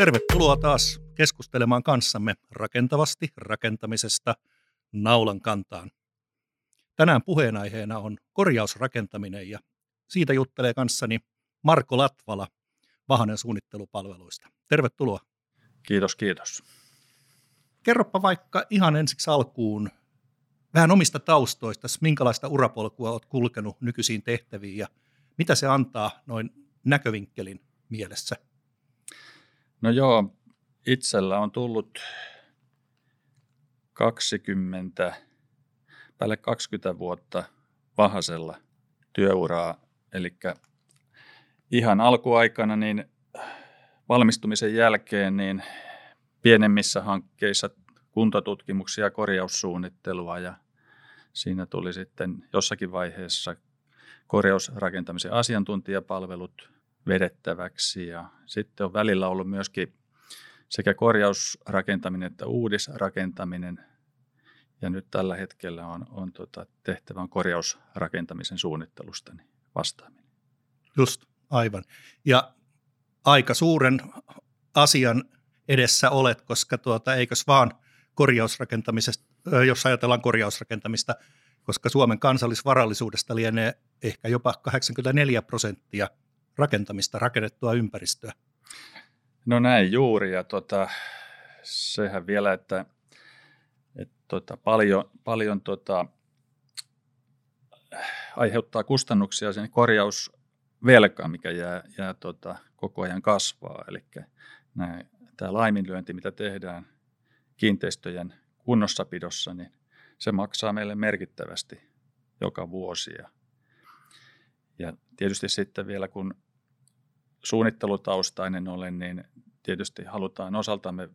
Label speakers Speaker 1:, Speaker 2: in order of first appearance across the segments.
Speaker 1: Tervetuloa taas keskustelemaan kanssamme rakentavasti rakentamisesta naulan kantaan. Tänään puheenaiheena on korjausrakentaminen ja siitä juttelee kanssani Marko Latvala Vahanen suunnittelupalveluista. Tervetuloa.
Speaker 2: Kiitos, kiitos.
Speaker 1: Kerropa vaikka ihan ensiksi alkuun vähän omista taustoista, minkälaista urapolkua olet kulkenut nykyisiin tehtäviin ja mitä se antaa noin näkövinkkelin mielessä?
Speaker 2: No joo, itsellä on tullut 20, päälle 20 vuotta Vahasella työuraa, eli ihan alkuaikana niin valmistumisen jälkeen niin pienemmissä hankkeissa kuntatutkimuksia ja korjaussuunnittelua ja siinä tuli sitten jossakin vaiheessa korjausrakentamisen asiantuntijapalvelut vedettäväksi ja sitten on välillä ollut myöskin sekä korjausrakentaminen että uudisrakentaminen ja nyt tällä hetkellä on, on tota, tehtävän korjausrakentamisen suunnittelusta niin vastaaminen.
Speaker 1: Just, aivan. Ja aika suuren asian edessä olet, koska tuota, eikös vaan korjausrakentamisesta, jos ajatellaan korjausrakentamista, koska Suomen kansallisvarallisuudesta lienee ehkä jopa 84 prosenttia rakentamista, rakennettua ympäristöä.
Speaker 2: No näin juuri, ja tota, sehän vielä, että, että tota, paljon, paljon tota, aiheuttaa kustannuksia sen korjausvelka, mikä jää, jää tota, koko ajan kasvaa. Eli tämä laiminlyönti, mitä tehdään kiinteistöjen kunnossapidossa, niin se maksaa meille merkittävästi joka vuosi. Ja, ja tietysti sitten vielä kun suunnittelutaustainen olen, niin tietysti halutaan osaltamme,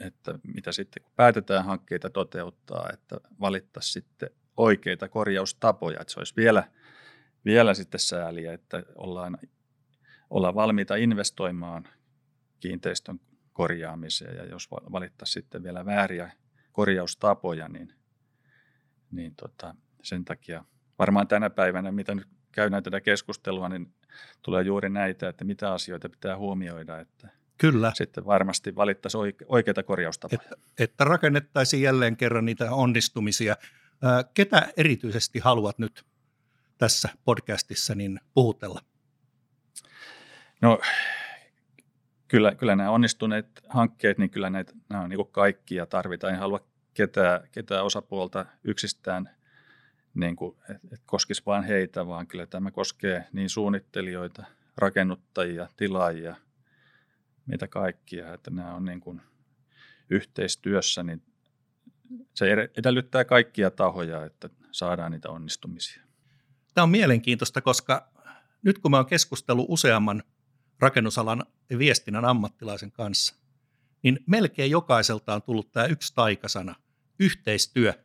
Speaker 2: että mitä sitten kun päätetään hankkeita toteuttaa, että valittaisiin sitten oikeita korjaustapoja, että se olisi vielä, vielä sitten sääliä, että ollaan, ollaan valmiita investoimaan kiinteistön korjaamiseen. Ja jos valittaisiin sitten vielä vääriä korjaustapoja, niin, niin tota, sen takia varmaan tänä päivänä, mitä nyt käydään tätä keskustelua, niin tulee juuri näitä, että mitä asioita pitää huomioida, että
Speaker 1: Kyllä.
Speaker 2: sitten varmasti valittaisiin oikeita korjaustapoja.
Speaker 1: Että, että rakennettaisiin jälleen kerran niitä onnistumisia. Ketä erityisesti haluat nyt tässä podcastissa niin puhutella?
Speaker 2: No kyllä, kyllä nämä onnistuneet hankkeet, niin kyllä näitä, nämä on niin kaikkia tarvitaan. En halua ketään, ketään osapuolta yksistään niin kuin, että et koskisi vain heitä, vaan kyllä tämä koskee niin suunnittelijoita, rakennuttajia, tilaajia, mitä kaikkia, että nämä on niin kuin yhteistyössä, niin se edellyttää kaikkia tahoja, että saadaan niitä onnistumisia.
Speaker 1: Tämä on mielenkiintoista, koska nyt kun mä oon keskustellut useamman rakennusalan viestinnän ammattilaisen kanssa, niin melkein jokaiselta on tullut tämä yksi taikasana, yhteistyö –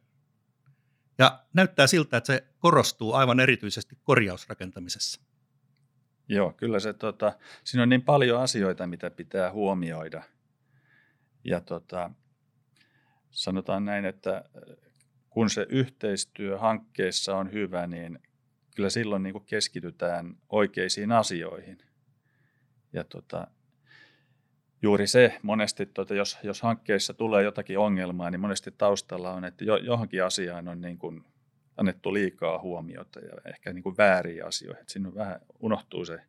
Speaker 1: ja näyttää siltä, että se korostuu aivan erityisesti korjausrakentamisessa.
Speaker 2: Joo, kyllä se, tota, siinä on niin paljon asioita, mitä pitää huomioida. Ja tota, sanotaan näin, että kun se yhteistyö hankkeessa on hyvä, niin kyllä silloin niin kuin keskitytään oikeisiin asioihin. Ja tota, juuri se monesti, tuota, jos, jos hankkeessa tulee jotakin ongelmaa, niin monesti taustalla on, että jo, johonkin asiaan on niin kuin annettu liikaa huomiota ja ehkä niin kuin vääriä asioita. Että siinä vähän unohtuu se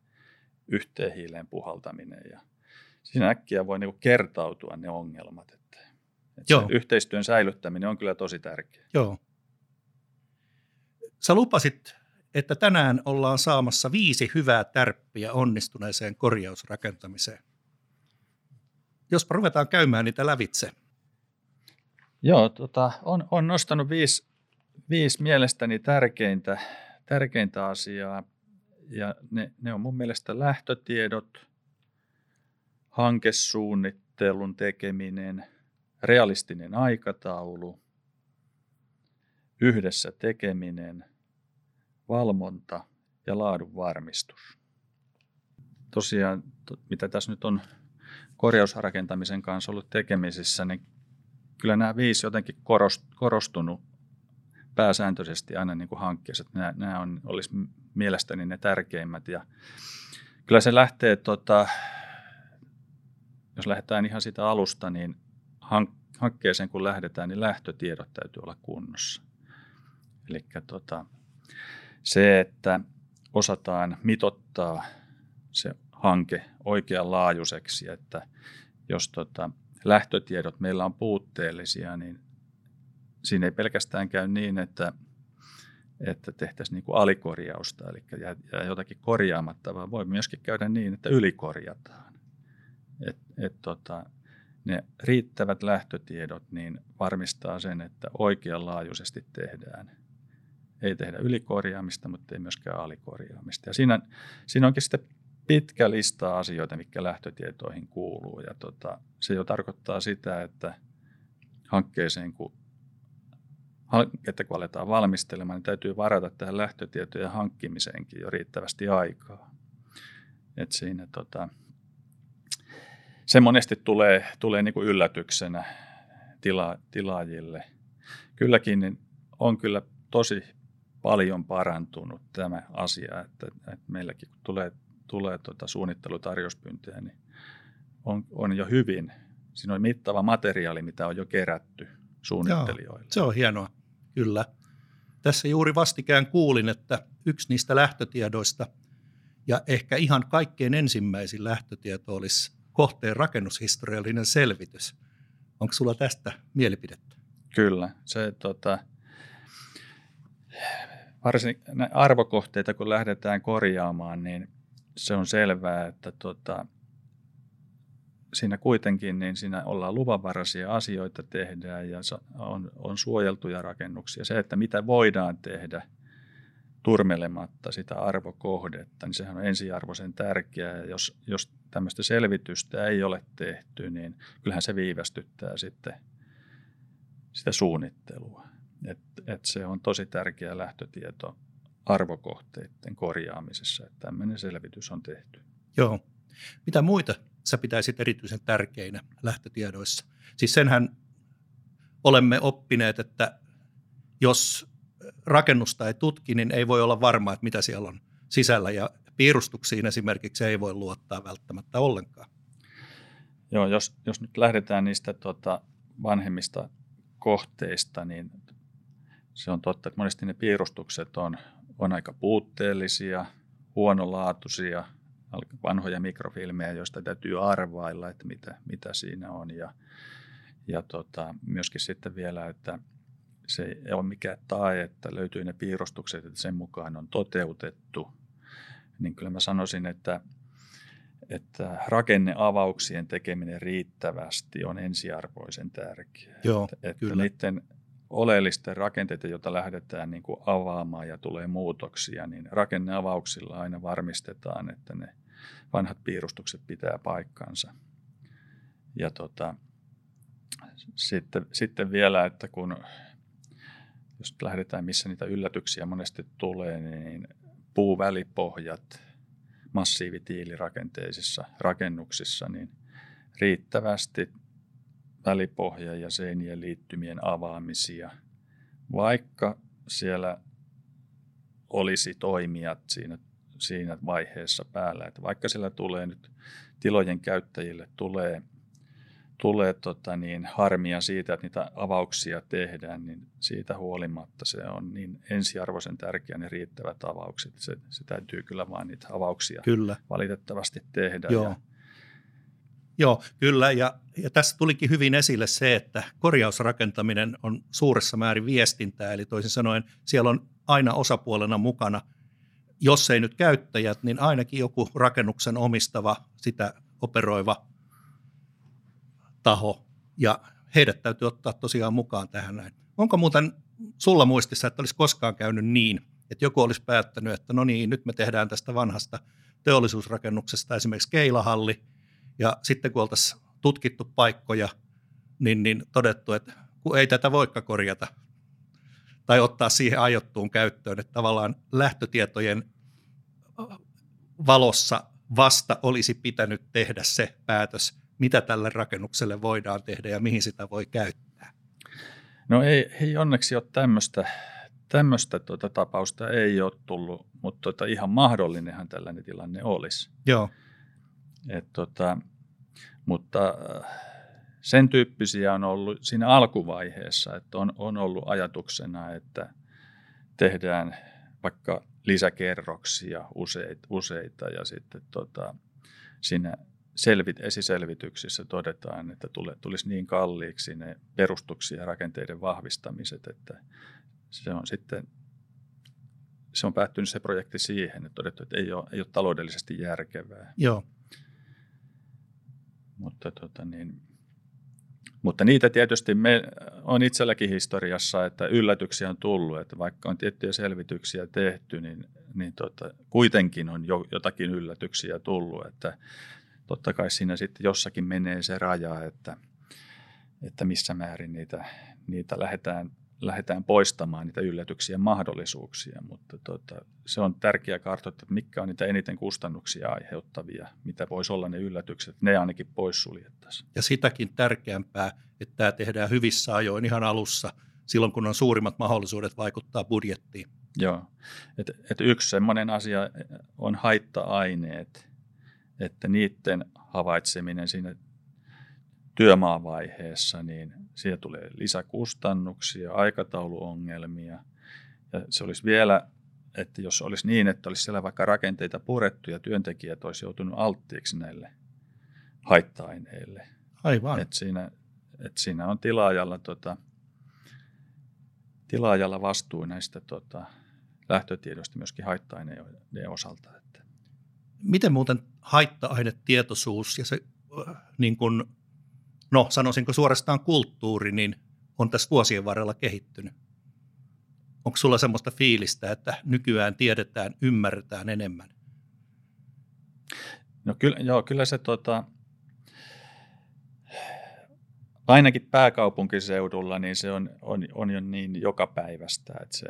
Speaker 2: yhteen hiileen puhaltaminen ja siinä äkkiä voi niin kuin kertautua ne ongelmat. Että, että Joo. yhteistyön säilyttäminen on kyllä tosi tärkeää.
Speaker 1: Joo. Sä lupasit, että tänään ollaan saamassa viisi hyvää tärppiä onnistuneeseen korjausrakentamiseen jospa ruvetaan käymään niitä lävitse.
Speaker 2: Joo, tota, on, on nostanut viisi, viisi mielestäni tärkeintä, tärkeintä asiaa. Ja ne, ne on mun mielestä lähtötiedot, hankesuunnittelun tekeminen, realistinen aikataulu, yhdessä tekeminen, valvonta ja laadun varmistus. Tosiaan, mitä tässä nyt on korjausrakentamisen kanssa ollut tekemisissä, niin kyllä nämä viisi jotenkin korostunut pääsääntöisesti aina niin kuin hankkeessa. Nämä, nämä on, olisi mielestäni ne tärkeimmät. Ja kyllä se lähtee tota, jos lähdetään ihan sitä alusta, niin hankkeeseen kun lähdetään, niin lähtötiedot täytyy olla kunnossa. Eli tota, se, että osataan mitottaa se hanke oikeanlaajuiseksi, että jos tota, lähtötiedot meillä on puutteellisia, niin siinä ei pelkästään käy niin, että, että tehtäisiin niin kuin alikorjausta, eli jää jotakin korjaamatta, vaan voi myöskin käydä niin, että ylikorjataan. Et, et tota, ne riittävät lähtötiedot niin varmistaa sen, että oikeanlaajuisesti tehdään. Ei tehdä ylikorjaamista, mutta ei myöskään alikorjaamista. Ja siinä, siinä onkin sitten pitkä lista asioita, mikä lähtötietoihin kuuluu. Ja tota, se jo tarkoittaa sitä, että hankkeeseen, kun, että kun aletaan valmistelemaan, niin täytyy varata tähän lähtötietojen hankkimiseenkin jo riittävästi aikaa. Et siinä tota, se monesti tulee, tulee niin kuin yllätyksenä tila, tilaajille. Kylläkin niin on kyllä tosi paljon parantunut tämä asia, että, että meilläkin kun tulee, tulee tuota suunnittelutarjouspyyntöjä, niin on, on jo hyvin. Siinä on mittava materiaali, mitä on jo kerätty suunnittelijoille. Joo,
Speaker 1: se on hienoa, kyllä. Tässä juuri vastikään kuulin, että yksi niistä lähtötiedoista ja ehkä ihan kaikkein ensimmäisin lähtötieto olisi kohteen rakennushistoriallinen selvitys. Onko sulla tästä mielipidettä?
Speaker 2: Kyllä. Se, tota, varsin arvokohteita, kun lähdetään korjaamaan, niin se on selvää, että tota, siinä kuitenkin niin siinä ollaan luvanvaraisia asioita tehdään ja on, on suojeltuja rakennuksia. Se, että mitä voidaan tehdä – turmelematta sitä arvokohdetta, niin sehän on ensiarvoisen tärkeää. Jos, jos tämmöistä selvitystä ei ole tehty, niin kyllähän se viivästyttää sitten sitä suunnittelua. Et, et se on tosi tärkeä lähtötieto arvokohteiden korjaamisessa, että tämmöinen selvitys on tehty.
Speaker 1: Joo. Mitä muita sä pitäisit erityisen tärkeinä lähtötiedoissa? Siis senhän olemme oppineet, että jos rakennusta ei tutki, niin ei voi olla varma, että mitä siellä on sisällä. Ja piirustuksiin esimerkiksi ei voi luottaa välttämättä ollenkaan.
Speaker 2: Joo, jos, jos nyt lähdetään niistä tota, vanhemmista kohteista, niin se on totta, että monesti ne piirustukset on, on aika puutteellisia, huonolaatuisia, vanhoja mikrofilmejä, joista täytyy arvailla, että mitä, mitä siinä on. Ja, ja tota, myöskin sitten vielä, että se ei ole mikään tae, että löytyy ne piirustukset, että sen mukaan on toteutettu. Niin kyllä mä sanoisin, että, että rakenneavauksien tekeminen riittävästi on ensiarvoisen tärkeää.
Speaker 1: Joo,
Speaker 2: että, että kyllä. niiden oleellisten rakenteiden, joita lähdetään niin kuin avaamaan ja tulee muutoksia, niin rakenneavauksilla aina varmistetaan, että ne vanhat piirustukset pitää paikkansa. Ja tota, sitten, sitten vielä, että kun jos lähdetään missä niitä yllätyksiä monesti tulee, niin puuvälipohjat massiivitiilirakenteisissa rakennuksissa, niin riittävästi välipohja ja seinien liittymien avaamisia, vaikka siellä olisi toimijat siinä, siinä vaiheessa päällä. Että vaikka siellä tulee nyt tilojen käyttäjille tulee tulee tota niin, harmia siitä, että niitä avauksia tehdään, niin siitä huolimatta se on niin ensiarvoisen tärkeä ne riittävät avaukset. Se, se täytyy kyllä vaan niitä avauksia kyllä. valitettavasti tehdä.
Speaker 1: Joo. Ja, Joo, kyllä. Ja, ja tässä tulikin hyvin esille se, että korjausrakentaminen on suuressa määrin viestintää. Eli toisin sanoen siellä on aina osapuolena mukana, jos ei nyt käyttäjät, niin ainakin joku rakennuksen omistava, sitä operoiva taho ja heidät täytyy ottaa tosiaan mukaan tähän näin. Onko muuten sulla muistissa, että olisi koskaan käynyt niin, että joku olisi päättänyt, että no niin, nyt me tehdään tästä vanhasta teollisuusrakennuksesta esimerkiksi keilahalli, ja sitten kun oltaisiin tutkittu paikkoja, niin, niin todettu, että kun ei tätä voikka korjata tai ottaa siihen aiottuun käyttöön, että tavallaan lähtötietojen valossa vasta olisi pitänyt tehdä se päätös, mitä tälle rakennukselle voidaan tehdä ja mihin sitä voi käyttää?
Speaker 2: No ei, ei onneksi ole tämmöistä, tämmöistä tuota tapausta ei ole tullut, mutta tuota, ihan mahdollinenhan tällainen tilanne olisi.
Speaker 1: Joo.
Speaker 2: Et tuota, mutta äh, sen tyyppisiä on ollut siinä alkuvaiheessa, että on, on ollut ajatuksena, että tehdään vaikka lisäkerroksia useita, useita ja sitten tota, siinä selvit, esiselvityksissä todetaan, että tule, tulisi niin kalliiksi ne perustuksia ja rakenteiden vahvistamiset, että se on sitten se on päättynyt se projekti siihen, että todettu, että ei ole, ei ole taloudellisesti järkevää.
Speaker 1: Joo.
Speaker 2: Mutta, tota niin, mutta niitä tietysti me on itselläkin historiassa, että yllätyksiä on tullut, että vaikka on tiettyjä selvityksiä tehty, niin, niin tota, kuitenkin on jo, jotakin yllätyksiä tullut, että totta kai siinä sitten jossakin menee se raja, että, että missä määrin niitä, niitä lähdetään lähdetään poistamaan niitä yllätyksiä mahdollisuuksia, mutta tota, se on tärkeää kartoittaa, että mitkä on niitä eniten kustannuksia aiheuttavia, mitä voisi olla ne yllätykset, ne ainakin poissuljettaisiin.
Speaker 1: Ja sitäkin tärkeämpää, että tämä tehdään hyvissä ajoin ihan alussa, silloin kun on suurimmat mahdollisuudet vaikuttaa budjettiin.
Speaker 2: Joo, että et yksi sellainen asia on haitta-aineet, että niiden havaitseminen siinä työmaavaiheessa, niin siitä tulee lisäkustannuksia, aikatauluongelmia. Ja se olisi vielä, että jos olisi niin, että olisi siellä vaikka rakenteita purettu ja työntekijät olisi joutunut alttiiksi näille haitta-aineille.
Speaker 1: Aivan.
Speaker 2: Että siinä, että siinä on tilaajalla, tota, tilaajalla vastuu näistä tota, lähtötiedoista myöskin haitta-aineiden osalta. Että.
Speaker 1: Miten muuten haitta-ainetietoisuus ja se niin kuin no sanoisinko suorastaan kulttuuri, niin on tässä vuosien varrella kehittynyt. Onko sulla semmoista fiilistä, että nykyään tiedetään, ymmärretään enemmän?
Speaker 2: No kyllä, joo, kyllä se tota, ainakin pääkaupunkiseudulla niin se on, on, on jo niin joka päivästä, että se,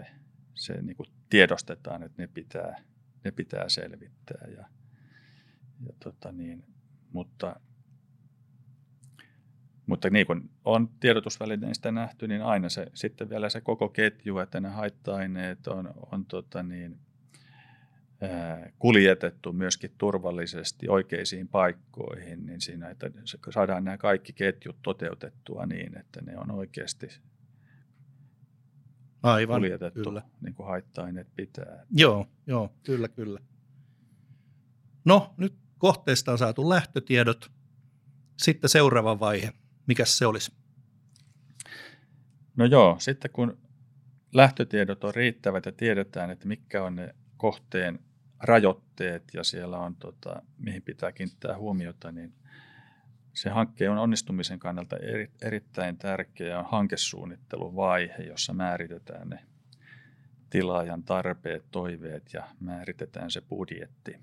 Speaker 2: se niin kuin tiedostetaan, että ne pitää, ne pitää selvittää. Ja, ja tota niin, mutta mutta niin kuin on tiedotusvälineistä nähty, niin aina se, sitten vielä se koko ketju, että ne haitta-aineet on, on tota niin, kuljetettu myöskin turvallisesti oikeisiin paikkoihin, niin siinä, että saadaan nämä kaikki ketjut toteutettua niin, että ne on oikeasti
Speaker 1: Aivan,
Speaker 2: kuljetettu kyllä. niin kuin haitta-aineet pitää.
Speaker 1: Joo, joo, kyllä, kyllä. No, nyt kohteesta on saatu lähtötiedot. Sitten seuraava vaihe. Mikä se olisi?
Speaker 2: No joo, sitten kun lähtötiedot on riittävät ja tiedetään, että mitkä on ne kohteen rajoitteet ja siellä on, tota, mihin pitää kiinnittää huomiota, niin se hankkeen on onnistumisen kannalta eri, erittäin tärkeä on hankesuunnitteluvaihe, jossa määritetään ne tilaajan tarpeet, toiveet ja määritetään se budjetti.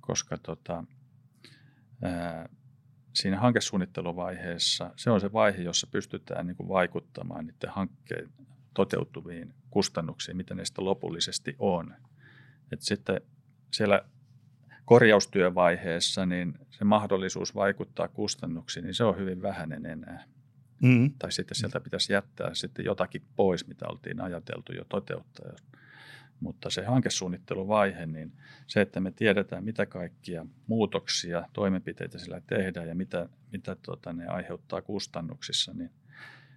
Speaker 2: Koska tota, ää, siinä hankesuunnitteluvaiheessa se on se vaihe, jossa pystytään niin kuin vaikuttamaan niiden hankkeen toteutuviin kustannuksiin, mitä niistä lopullisesti on. Et sitten siellä korjaustyövaiheessa niin se mahdollisuus vaikuttaa kustannuksiin, niin se on hyvin vähäinen enää. Mm. Tai sitten sieltä pitäisi jättää sitten jotakin pois, mitä oltiin ajateltu jo toteuttaa. Mutta se hankesuunnitteluvaihe, niin se, että me tiedetään, mitä kaikkia muutoksia, toimenpiteitä sillä tehdään ja mitä, mitä tuota, ne aiheuttaa kustannuksissa, niin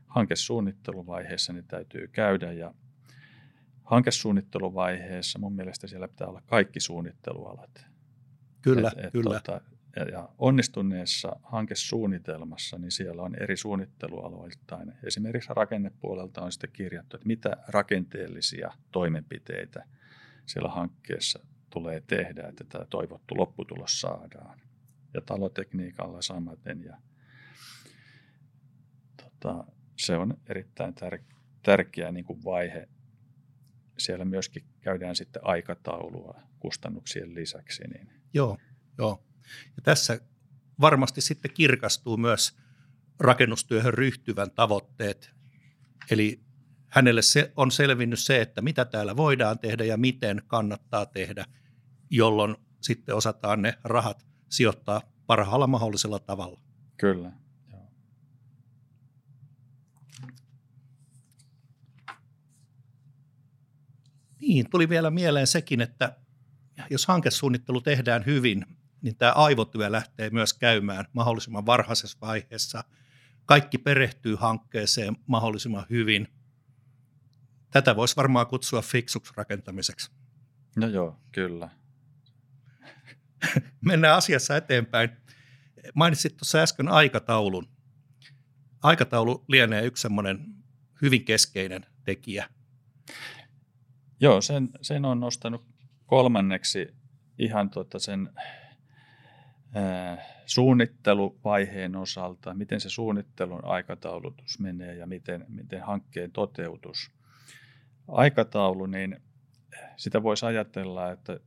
Speaker 2: hankesuunnitteluvaiheessa ne täytyy käydä. Ja hankesuunnitteluvaiheessa mun mielestä siellä pitää olla kaikki suunnittelualat.
Speaker 1: Kyllä, et, et, kyllä.
Speaker 2: Tuota, ja onnistuneessa hankesuunnitelmassa, niin siellä on eri suunnittelualoittain. Esimerkiksi rakennepuolelta on sitten kirjattu, että mitä rakenteellisia toimenpiteitä siellä hankkeessa tulee tehdä, että tämä toivottu lopputulos saadaan. Ja talotekniikalla samaten. Ja, tota, se on erittäin tär- tärkeä niin kuin vaihe. Siellä myöskin käydään sitten aikataulua kustannuksien lisäksi. Niin.
Speaker 1: Joo, joo. Ja tässä varmasti sitten kirkastuu myös rakennustyöhön ryhtyvän tavoitteet. Eli hänelle se on selvinnyt se, että mitä täällä voidaan tehdä ja miten kannattaa tehdä, jolloin sitten osataan ne rahat sijoittaa parhaalla mahdollisella tavalla.
Speaker 2: Kyllä.
Speaker 1: Niin, tuli vielä mieleen sekin, että jos hankesuunnittelu tehdään hyvin, niin tämä aivotyö lähtee myös käymään mahdollisimman varhaisessa vaiheessa. Kaikki perehtyy hankkeeseen mahdollisimman hyvin. Tätä voisi varmaan kutsua fiksuksi rakentamiseksi.
Speaker 2: No joo, kyllä.
Speaker 1: Mennään asiassa eteenpäin. Mainitsit tuossa äsken aikataulun. Aikataulu lienee yksi semmoinen hyvin keskeinen tekijä.
Speaker 2: Joo, sen, sen on nostanut kolmanneksi ihan tuota sen suunnitteluvaiheen osalta, miten se suunnittelun aikataulutus menee ja miten, miten hankkeen toteutus. Aikataulu, niin sitä voisi ajatella, että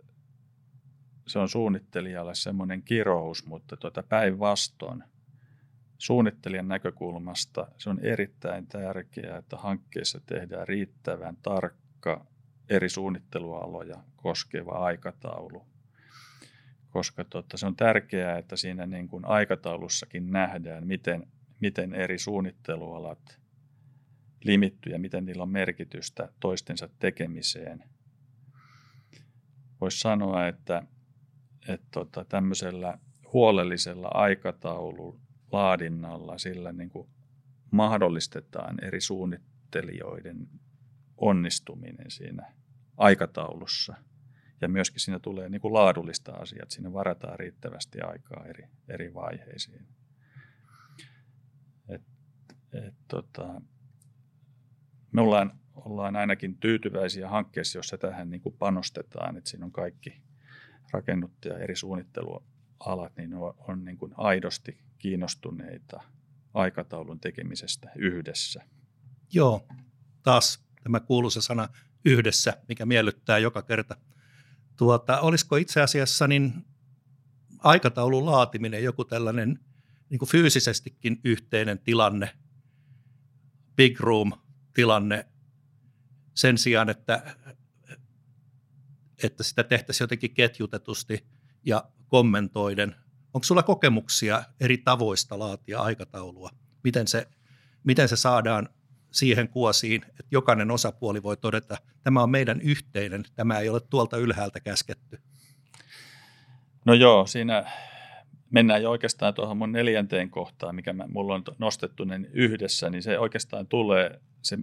Speaker 2: se on suunnittelijalle semmoinen kirous, mutta tuota päinvastoin suunnittelijan näkökulmasta se on erittäin tärkeää, että hankkeessa tehdään riittävän tarkka eri suunnittelualoja koskeva aikataulu. Koska tota, se on tärkeää, että siinä niin kuin aikataulussakin nähdään, miten, miten eri suunnittelualat limittyy ja miten niillä on merkitystä toistensa tekemiseen. Voisi sanoa, että, että tota, tämmöisellä huolellisella aikataulun laadinnalla sillä niin kuin mahdollistetaan eri suunnittelijoiden onnistuminen siinä aikataulussa. Ja myöskin siinä tulee niin kuin laadullista asiaa, että siinä varataan riittävästi aikaa eri, eri vaiheisiin. Et, et, tota, me ollaan, ollaan ainakin tyytyväisiä hankkeessa, jossa tähän niin kuin panostetaan, että siinä on kaikki rakennuttaja eri suunnittelualat, niin on, on niin kuin aidosti kiinnostuneita aikataulun tekemisestä yhdessä.
Speaker 1: Joo, taas tämä kuuluisa sana yhdessä, mikä miellyttää joka kerta. Tuota, olisiko itse asiassa niin aikataulun laatiminen joku tällainen niin kuin fyysisestikin yhteinen tilanne, big room tilanne, sen sijaan, että, että sitä tehtäisiin jotenkin ketjutetusti ja kommentoiden. Onko sulla kokemuksia eri tavoista laatia aikataulua? Miten se, miten se saadaan siihen kuosiin, että jokainen osapuoli voi todeta, että tämä on meidän yhteinen, tämä ei ole tuolta ylhäältä käsketty.
Speaker 2: No joo, siinä mennään jo oikeastaan tuohon mun neljänteen kohtaan, mikä mä, mulla on nostettu niin yhdessä, niin se oikeastaan tulee, se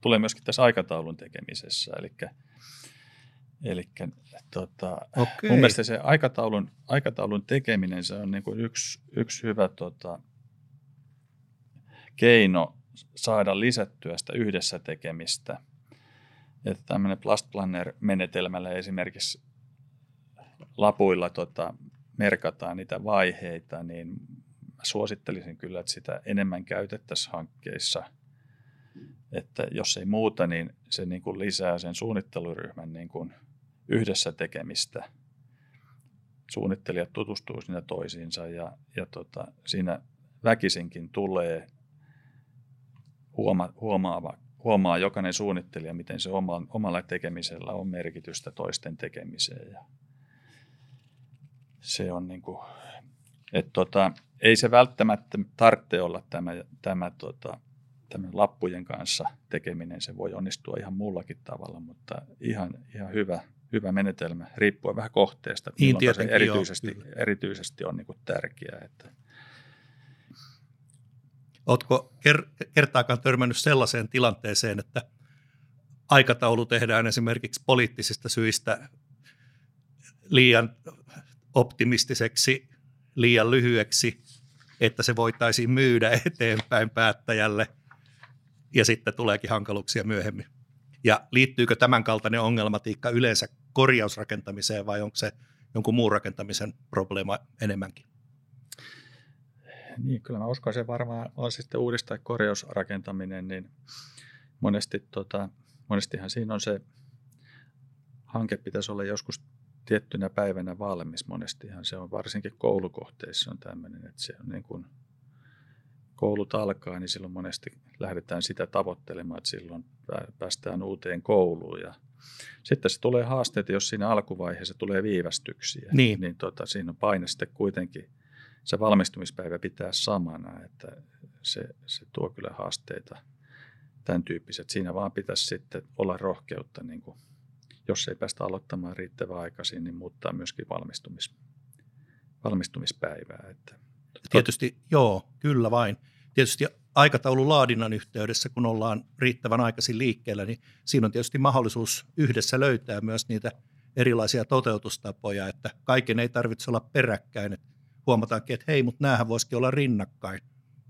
Speaker 2: tulee myöskin tässä aikataulun tekemisessä. Eli, eli tota, mun mielestä se aikataulun, aikataulun tekeminen, se on niin kuin yksi, yksi hyvä tota, keino saada lisättyä sitä yhdessä tekemistä. Että tämmöinen Blast Planner-menetelmällä esimerkiksi lapuilla tota, merkataan niitä vaiheita, niin mä suosittelisin kyllä, että sitä enemmän käytettäisiin hankkeissa. Että jos ei muuta, niin se niin kuin lisää sen suunnitteluryhmän niin kuin yhdessä tekemistä. Suunnittelijat tutustuu siinä toisiinsa ja, ja tota, siinä väkisinkin tulee huoma, huomaava, huomaa jokainen suunnittelija, miten se oma, omalla tekemisellä on merkitystä toisten tekemiseen. Ja se on niin kuin, että tota, ei se välttämättä tarvitse olla tämä, tämä, tota, tämä lappujen kanssa tekeminen. Se voi onnistua ihan muullakin tavalla, mutta ihan, ihan hyvä, hyvä menetelmä, riippuen vähän kohteesta,
Speaker 1: niin,
Speaker 2: se erityisesti, joo, erityisesti on niin tärkeää. Että,
Speaker 1: Oletko kertaakaan törmännyt sellaiseen tilanteeseen, että aikataulu tehdään esimerkiksi poliittisista syistä liian optimistiseksi, liian lyhyeksi, että se voitaisiin myydä eteenpäin päättäjälle ja sitten tuleekin hankaluuksia myöhemmin. Ja liittyykö tämän kaltainen ongelmatiikka yleensä korjausrakentamiseen vai onko se jonkun muun rakentamisen probleema enemmänkin?
Speaker 2: Niin, kyllä mä uskoisin varmaan on sitten uudis- tai korjausrakentaminen, niin monesti, tota, monestihan siinä on se hanke pitäisi olla joskus tiettynä päivänä valmis. Monestihan se on varsinkin koulukohteissa on tämmöinen, että se on niin kuin koulut alkaa, niin silloin monesti lähdetään sitä tavoittelemaan, että silloin päästään uuteen kouluun. Ja sitten se tulee haasteita, jos siinä alkuvaiheessa tulee viivästyksiä.
Speaker 1: Niin.
Speaker 2: niin tota, siinä on paine sitten kuitenkin – se valmistumispäivä pitää samana, että se, se tuo kyllä haasteita tämän tyyppiset. Siinä vaan pitäisi sitten olla rohkeutta, niin kuin, jos ei päästä aloittamaan riittävän aikaisin, niin muuttaa myöskin valmistumispäivää valmistumispäivää. Että.
Speaker 1: Tietysti, joo, kyllä vain. Tietysti aikataulun laadinnan yhteydessä, kun ollaan riittävän aikaisin liikkeellä, niin siinä on tietysti mahdollisuus yhdessä löytää myös niitä erilaisia toteutustapoja, että kaiken ei tarvitse olla peräkkäin. Että huomataankin, että hei, mutta näähän voisikin olla rinnakkain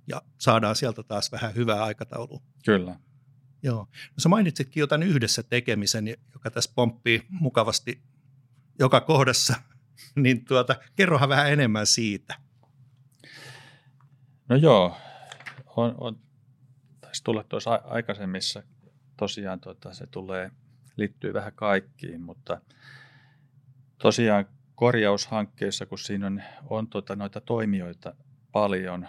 Speaker 1: ja saadaan sieltä taas vähän hyvää aikataulua.
Speaker 2: Kyllä.
Speaker 1: Joo. No sä mainitsitkin jo tämän yhdessä tekemisen, joka tässä pomppii mukavasti joka kohdassa, niin tuota, kerrohan vähän enemmän siitä.
Speaker 2: No joo, on, on taisi tulla tuossa aikaisemmissa, tosiaan tuota, se tulee, liittyy vähän kaikkiin, mutta tosiaan korjaushankkeissa, kun siinä on, on tuota, noita toimijoita paljon,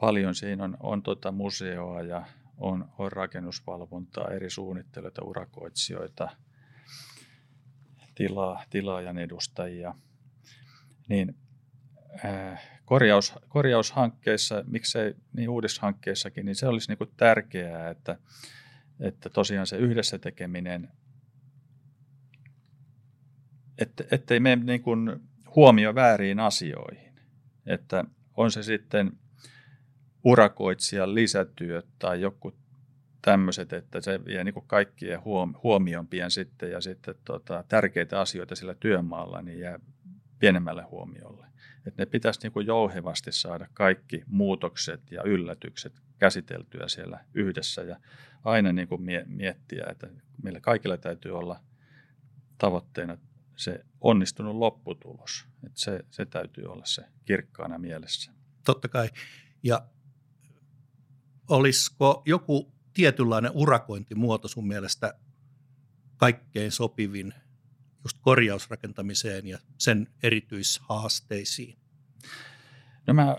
Speaker 2: paljon siinä on, on tuota museoa ja on, on rakennusvalvontaa, eri suunnittelijoita, urakoitsijoita, tilaa, tilaajan edustajia, niin korjaus, korjaushankkeissa, miksei niin uudishankkeissakin, niin se olisi niin kuin tärkeää, että, että tosiaan se yhdessä tekeminen, että, ettei mene niin kuin huomio väärin asioihin. Että on se sitten urakoitsijan lisätyöt tai joku tämmöiset, että se vie niin kaikkien huomioon pian sitten ja sitten tota, tärkeitä asioita sillä työmaalla niin jää pienemmälle huomiolle. Että ne pitäisi niin jouhevasti saada kaikki muutokset ja yllätykset käsiteltyä siellä yhdessä ja aina niin kuin miettiä, että meillä kaikilla täytyy olla tavoitteena se onnistunut lopputulos. Että se, se täytyy olla se kirkkaana mielessä.
Speaker 1: Totta kai. Ja olisiko joku tietynlainen urakointimuoto sun mielestä kaikkein sopivin just korjausrakentamiseen ja sen erityishaasteisiin?
Speaker 2: No mä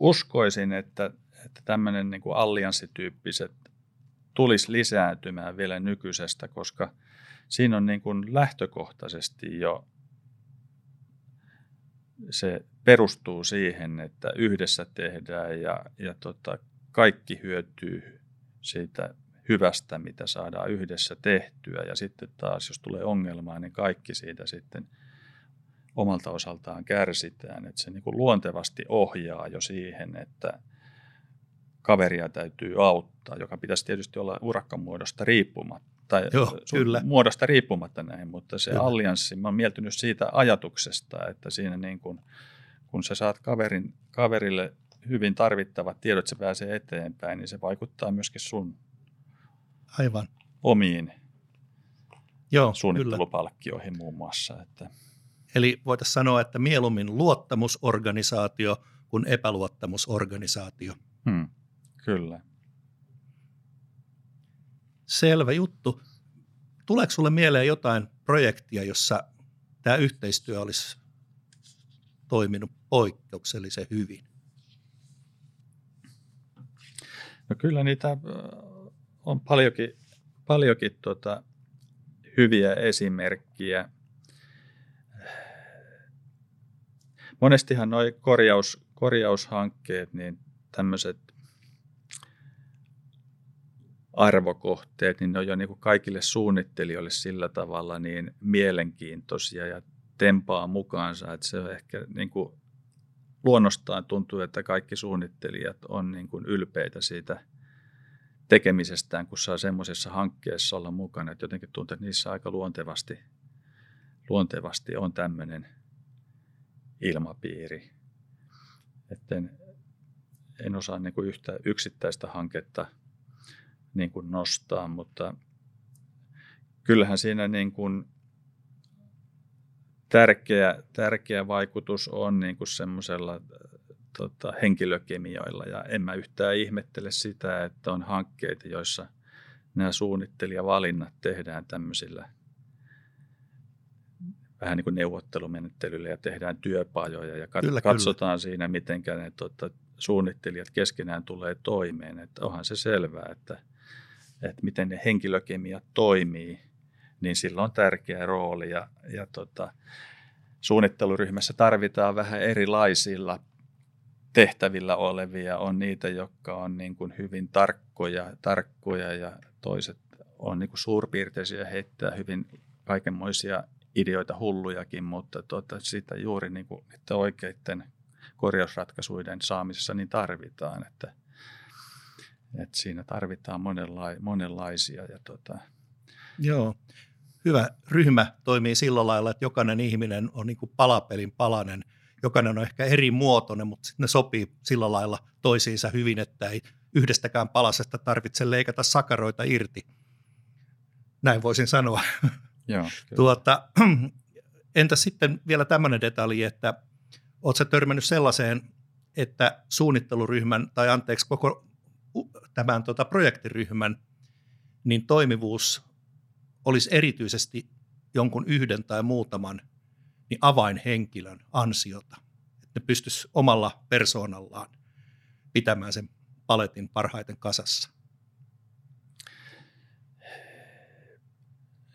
Speaker 2: uskoisin, että, että tämmöinen niin kuin allianssityyppiset tulisi lisääntymään vielä nykyisestä, koska siinä on niin kuin lähtökohtaisesti jo se perustuu siihen, että yhdessä tehdään ja, ja tota, kaikki hyötyy siitä hyvästä, mitä saadaan yhdessä tehtyä. Ja sitten taas, jos tulee ongelmaa, niin kaikki siitä sitten omalta osaltaan kärsitään. Että se niin kuin luontevasti ohjaa jo siihen, että kaveria täytyy auttaa, joka pitäisi tietysti olla urakkamuodosta riippumatta. Tai
Speaker 1: Joo, kyllä.
Speaker 2: muodosta riippumatta näin, mutta se kyllä. allianssi, mä olen mieltynyt siitä ajatuksesta, että siinä niin kuin, kun sä saat kaverin, kaverille hyvin tarvittavat tiedot, se pääsee eteenpäin, niin se vaikuttaa myöskin sun
Speaker 1: Aivan.
Speaker 2: omiin
Speaker 1: Joo,
Speaker 2: suunnittelupalkkioihin kyllä. muun muassa. Että.
Speaker 1: Eli voitaisiin sanoa, että mieluummin luottamusorganisaatio kuin epäluottamusorganisaatio.
Speaker 2: Hmm, kyllä.
Speaker 1: Selvä juttu. Tuleeko sinulle mieleen jotain projektia, jossa tämä yhteistyö olisi toiminut poikkeuksellisen hyvin?
Speaker 2: No kyllä niitä on paljonkin, paljonkin tota, hyviä esimerkkiä. Monestihan nuo korjaus, korjaushankkeet, niin tämmöiset arvokohteet, niin ne on jo niin kuin kaikille suunnittelijoille sillä tavalla niin mielenkiintoisia ja tempaa mukaansa, että se on ehkä niin kuin luonnostaan tuntuu, että kaikki suunnittelijat on niin kuin ylpeitä siitä tekemisestään, kun saa semmoisessa hankkeessa olla mukana, että jotenkin tuntuu, että niissä aika luontevasti, luontevasti on tämmöinen ilmapiiri. Että en, en osaa niin kuin yhtä yksittäistä hanketta niin kuin nostaa, mutta kyllähän siinä niin kuin tärkeä, tärkeä vaikutus on niin kuin semmoisella tota, henkilökemioilla ja en mä yhtään ihmettele sitä, että on hankkeita, joissa nämä suunnittelijavalinnat tehdään tämmöisillä vähän niin kuin neuvottelumenettelyllä ja tehdään työpajoja ja kat- kyllä, katsotaan kyllä. siinä, miten ne tota, suunnittelijat keskenään tulee toimeen. Että onhan se selvää, että, että miten ne henkilökemiat toimii, niin sillä on tärkeä rooli ja, ja tota, suunnitteluryhmässä tarvitaan vähän erilaisilla tehtävillä olevia. On niitä, jotka on niin kuin hyvin tarkkoja, tarkkoja ja toiset on niin kuin suurpiirteisiä heittää hyvin kaikenmoisia ideoita hullujakin, mutta tuota, sitä juuri niin kuin, että oikeiden korjausratkaisuiden saamisessa niin tarvitaan, että, että siinä tarvitaan monenla- monenlaisia. Ja tuota...
Speaker 1: Joo, hyvä ryhmä toimii sillä lailla, että jokainen ihminen on niin kuin palapelin palanen, jokainen on ehkä eri muotoinen, mutta ne sopii sillä lailla toisiinsa hyvin, että ei yhdestäkään palasesta tarvitse leikata sakaroita irti. Näin voisin sanoa.
Speaker 2: Joo,
Speaker 1: tuota, entä sitten vielä tämmöinen detalji, että oletko törmännyt sellaiseen, että suunnitteluryhmän, tai anteeksi, koko tämän tota, projektiryhmän, niin toimivuus olisi erityisesti jonkun yhden tai muutaman niin avainhenkilön ansiota. Että ne pystyisi omalla persoonallaan pitämään sen paletin parhaiten kasassa.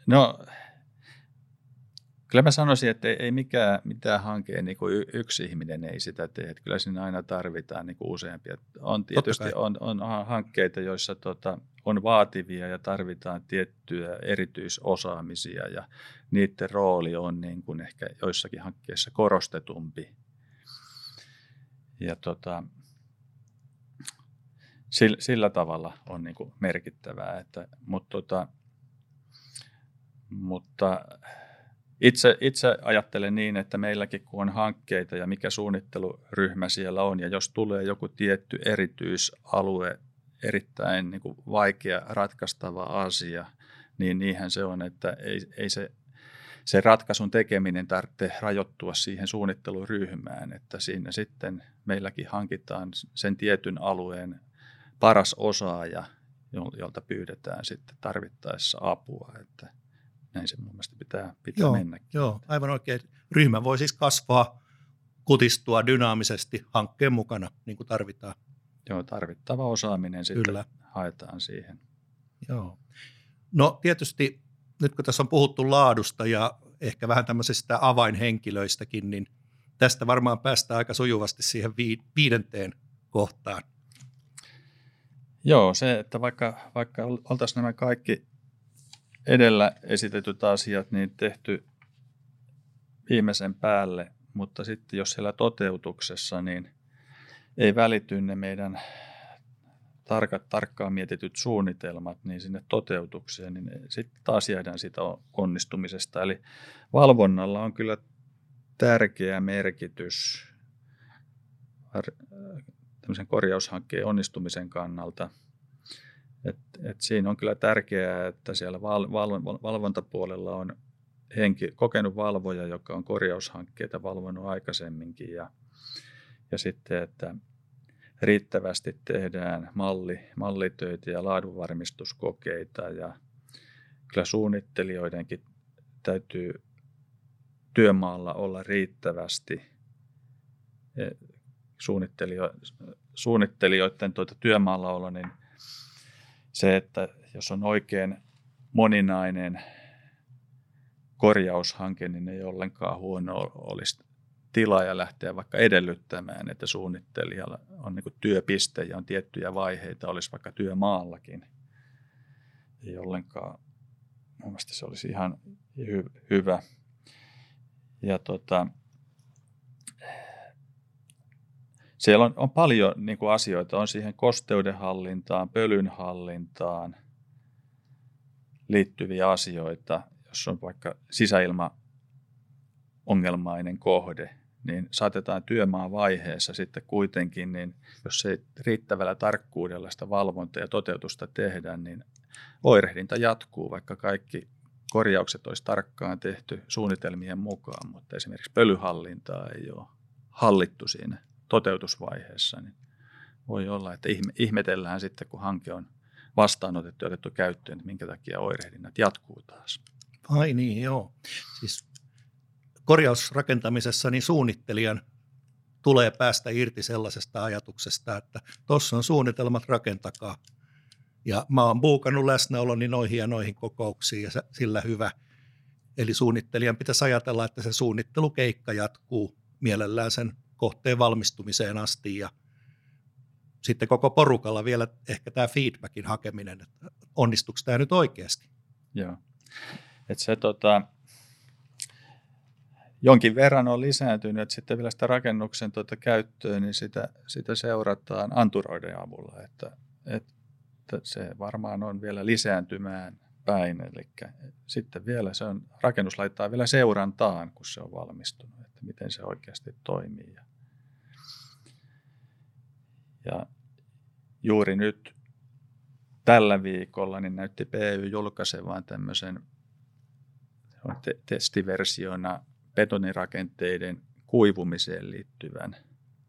Speaker 2: No Kyllä mä sanoisin, että ei, mikään mitään hanke, niin kuin yksi ihminen ei sitä tee. Että kyllä siinä aina tarvitaan niin kuin useampia. On tietysti on, on hankkeita, joissa tota, on vaativia ja tarvitaan tiettyjä erityisosaamisia ja niiden rooli on niin kuin ehkä joissakin hankkeissa korostetumpi. Ja tota, sillä, sillä tavalla on niin kuin merkittävää. Että, mutta, tota, mutta itse, itse ajattelen niin, että meilläkin kun on hankkeita ja mikä suunnitteluryhmä siellä on, ja jos tulee joku tietty erityisalue, erittäin niin kuin vaikea ratkaistava asia, niin niinhän se on, että ei, ei se, se ratkaisun tekeminen tarvitse rajoittua siihen suunnitteluryhmään, että siinä sitten meilläkin hankitaan sen tietyn alueen paras osaaja, jolta pyydetään sitten tarvittaessa apua. Että näin se mun mielestä pitää, pitää
Speaker 1: joo,
Speaker 2: mennä.
Speaker 1: Joo, aivan oikein. Ryhmä voi siis kasvaa, kutistua dynaamisesti hankkeen mukana, niin kuin tarvitaan.
Speaker 2: Joo, tarvittava osaaminen sitten Kyllä. haetaan siihen.
Speaker 1: Joo. No tietysti nyt kun tässä on puhuttu laadusta ja ehkä vähän tämmöisistä avainhenkilöistäkin, niin tästä varmaan päästään aika sujuvasti siihen viidenteen kohtaan.
Speaker 2: Joo, se, että vaikka, vaikka oltaisiin nämä kaikki edellä esitetyt asiat niin tehty viimeisen päälle, mutta sitten jos siellä toteutuksessa, niin ei välity ne meidän tarkat, tarkkaan mietityt suunnitelmat niin sinne toteutukseen, niin sitten taas jäädään siitä onnistumisesta. Eli valvonnalla on kyllä tärkeä merkitys tämmöisen korjaushankkeen onnistumisen kannalta – et, et siinä on kyllä tärkeää, että siellä val, val, valvontapuolella on henki, kokenut valvoja, joka on korjaushankkeita valvonut aikaisemminkin. Ja, ja sitten, että riittävästi tehdään malli, mallitöitä ja laadunvarmistuskokeita. Ja kyllä suunnittelijoidenkin täytyy työmaalla olla riittävästi e, suunnittelio, suunnittelijoiden tuota työmaalla olla, niin se, että jos on oikein moninainen korjaushanke, niin ei ollenkaan huono olisi tila ja lähteä vaikka edellyttämään, että suunnittelijalla on niin työpiste ja on tiettyjä vaiheita, olisi vaikka työmaallakin. Ei ollenkaan, mun mielestä se olisi ihan hy- hyvä. Ja tota, siellä on, on paljon niin kuin asioita, on siihen kosteudenhallintaan, pölynhallintaan liittyviä asioita, jos on vaikka sisäilma ongelmainen kohde, niin saatetaan työmaan vaiheessa sitten kuitenkin, niin jos ei riittävällä tarkkuudella sitä valvontaa ja toteutusta tehdä, niin oirehdinta jatkuu, vaikka kaikki korjaukset olisi tarkkaan tehty suunnitelmien mukaan, mutta esimerkiksi pölyhallintaa ei ole hallittu siinä toteutusvaiheessa, niin voi olla, että ihmetellään sitten, kun hanke on vastaanotettu ja otettu käyttöön, että minkä takia oirehdinnat jatkuu taas.
Speaker 1: Ai niin, joo. Siis korjausrakentamisessa niin suunnittelijan tulee päästä irti sellaisesta ajatuksesta, että tuossa on suunnitelmat, rakentakaa. Ja mä oon buukannut läsnäoloni noihin ja noihin kokouksiin ja sillä hyvä. Eli suunnittelijan pitäisi ajatella, että se suunnittelukeikka jatkuu mielellään sen kohteen valmistumiseen asti ja sitten koko porukalla vielä ehkä tämä feedbackin hakeminen, että onnistuuko tämä nyt oikeasti.
Speaker 2: Joo. Et se, tota, jonkin verran on lisääntynyt, että sitten vielä sitä rakennuksen tuota käyttöä, niin sitä, sitä seurataan anturoiden avulla, että, että se varmaan on vielä lisääntymään päin. Eli sitten vielä se on, rakennus laittaa vielä seurantaan, kun se on valmistunut, että miten se oikeasti toimii. Ja juuri nyt tällä viikolla niin näytti PY julkaisevan tämmöisen te- testiversiona betonirakenteiden kuivumiseen liittyvän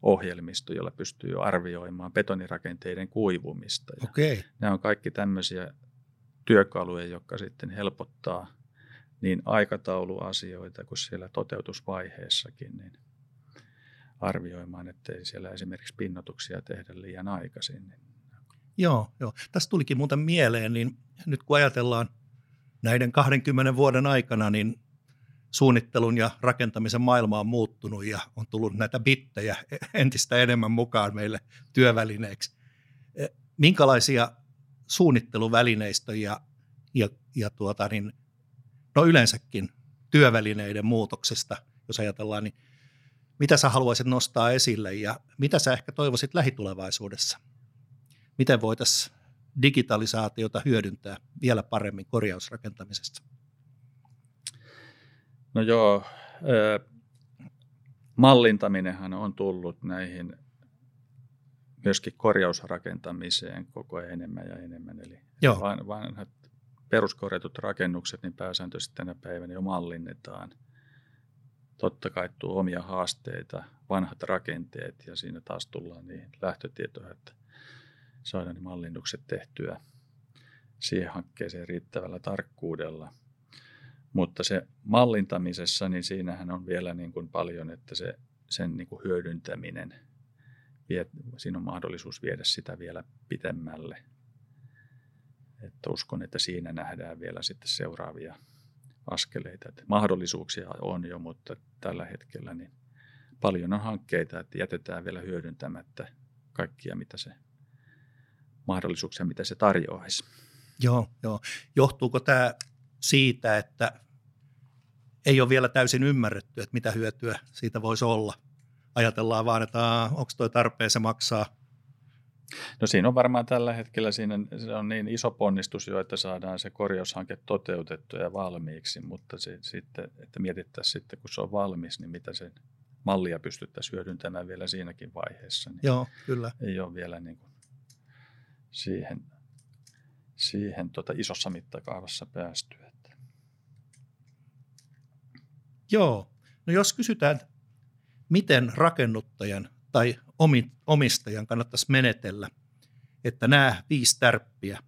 Speaker 2: ohjelmisto, jolla pystyy arvioimaan betonirakenteiden kuivumista. Ja
Speaker 1: okay.
Speaker 2: Nämä on kaikki tämmöisiä työkaluja, jotka sitten helpottaa niin aikatauluasioita kuin siellä toteutusvaiheessakin, niin arvioimaan, ettei siellä esimerkiksi pinnotuksia tehdä liian aikaisin. Niin
Speaker 1: Joo, joo. Tässä tulikin muuten mieleen, niin nyt kun ajatellaan näiden 20 vuoden aikana, niin suunnittelun ja rakentamisen maailma on muuttunut ja on tullut näitä bittejä entistä enemmän mukaan meille työvälineeksi. E, minkälaisia suunnitteluvälineistöjä ja, ja tuota niin, no yleensäkin työvälineiden muutoksesta, jos ajatellaan, niin mitä sä haluaisit nostaa esille ja mitä sä ehkä toivoisit lähitulevaisuudessa? Miten voitaisiin digitalisaatiota hyödyntää vielä paremmin korjausrakentamisessa?
Speaker 2: No joo, mallintaminenhan on tullut näihin myöskin korjausrakentamiseen koko ajan enemmän ja enemmän. Eli Joo. vanhat peruskorjatut rakennukset niin pääsääntöisesti tänä päivänä jo mallinnetaan. Totta kai tuo omia haasteita, vanhat rakenteet ja siinä taas tullaan niihin lähtötietoihin, että saadaan ne mallinnukset tehtyä siihen hankkeeseen riittävällä tarkkuudella – mutta se mallintamisessa, niin siinähän on vielä niin kuin paljon, että se, sen niin kuin hyödyntäminen, vie, siinä on mahdollisuus viedä sitä vielä pitemmälle. Että uskon, että siinä nähdään vielä sitten seuraavia askeleita. Että mahdollisuuksia on jo, mutta tällä hetkellä niin paljon on hankkeita, että jätetään vielä hyödyntämättä kaikkia, mitä se mahdollisuuksia, mitä se tarjoaisi.
Speaker 1: Joo, joo. Johtuuko tämä siitä, että ei ole vielä täysin ymmärretty, että mitä hyötyä siitä voisi olla. Ajatellaan vaan, että onko tuo tarpeen, se maksaa.
Speaker 2: No siinä on varmaan tällä hetkellä siinä, se on niin iso ponnistus jo, että saadaan se korjaushanke toteutettua ja valmiiksi, mutta se, sitten, että mietittäisiin sitten, kun se on valmis, niin mitä se mallia pystyttäisiin hyödyntämään vielä siinäkin vaiheessa. Niin
Speaker 1: Joo, kyllä.
Speaker 2: Ei ole vielä niin kuin siihen, siihen tota isossa mittakaavassa päästy.
Speaker 1: Joo. No jos kysytään, miten rakennuttajan tai omistajan kannattaisi menetellä, että nämä viisi tärppiä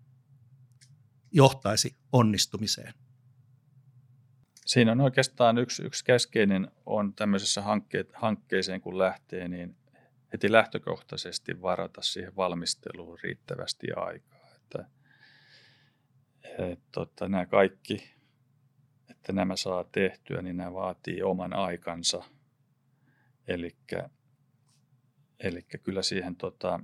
Speaker 1: johtaisi onnistumiseen?
Speaker 2: Siinä on oikeastaan yksi, yksi keskeinen on tämmöisessä hankkeet, hankkeeseen, kun lähtee, niin heti lähtökohtaisesti varata siihen valmisteluun riittävästi aikaa. Että, et, tota, nämä kaikki että nämä saa tehtyä, niin nämä vaatii oman aikansa. Eli kyllä siihen tota,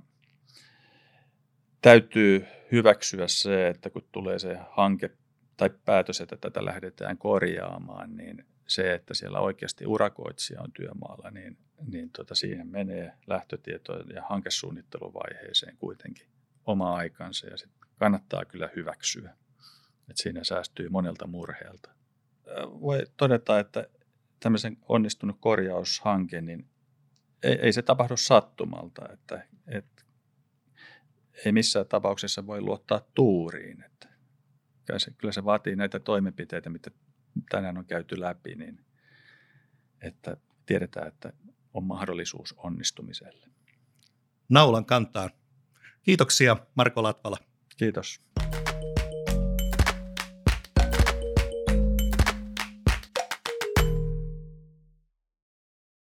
Speaker 2: täytyy hyväksyä se, että kun tulee se hanke tai päätös, että tätä lähdetään korjaamaan, niin se, että siellä oikeasti urakoitsija on työmaalla, niin, niin tota, siihen menee lähtötieto- ja hankesuunnitteluvaiheeseen kuitenkin oma aikansa ja sit kannattaa kyllä hyväksyä. että siinä säästyy monelta murheelta voi todeta, että tämmöisen onnistunut korjaushanke, niin ei, ei se tapahdu sattumalta, että, että ei missään tapauksessa voi luottaa tuuriin. Että kyllä, se, kyllä se vaatii näitä toimenpiteitä, mitä tänään on käyty läpi, niin että tiedetään, että on mahdollisuus onnistumiselle.
Speaker 1: Naulan kantaan. Kiitoksia Marko Latvala.
Speaker 2: Kiitos.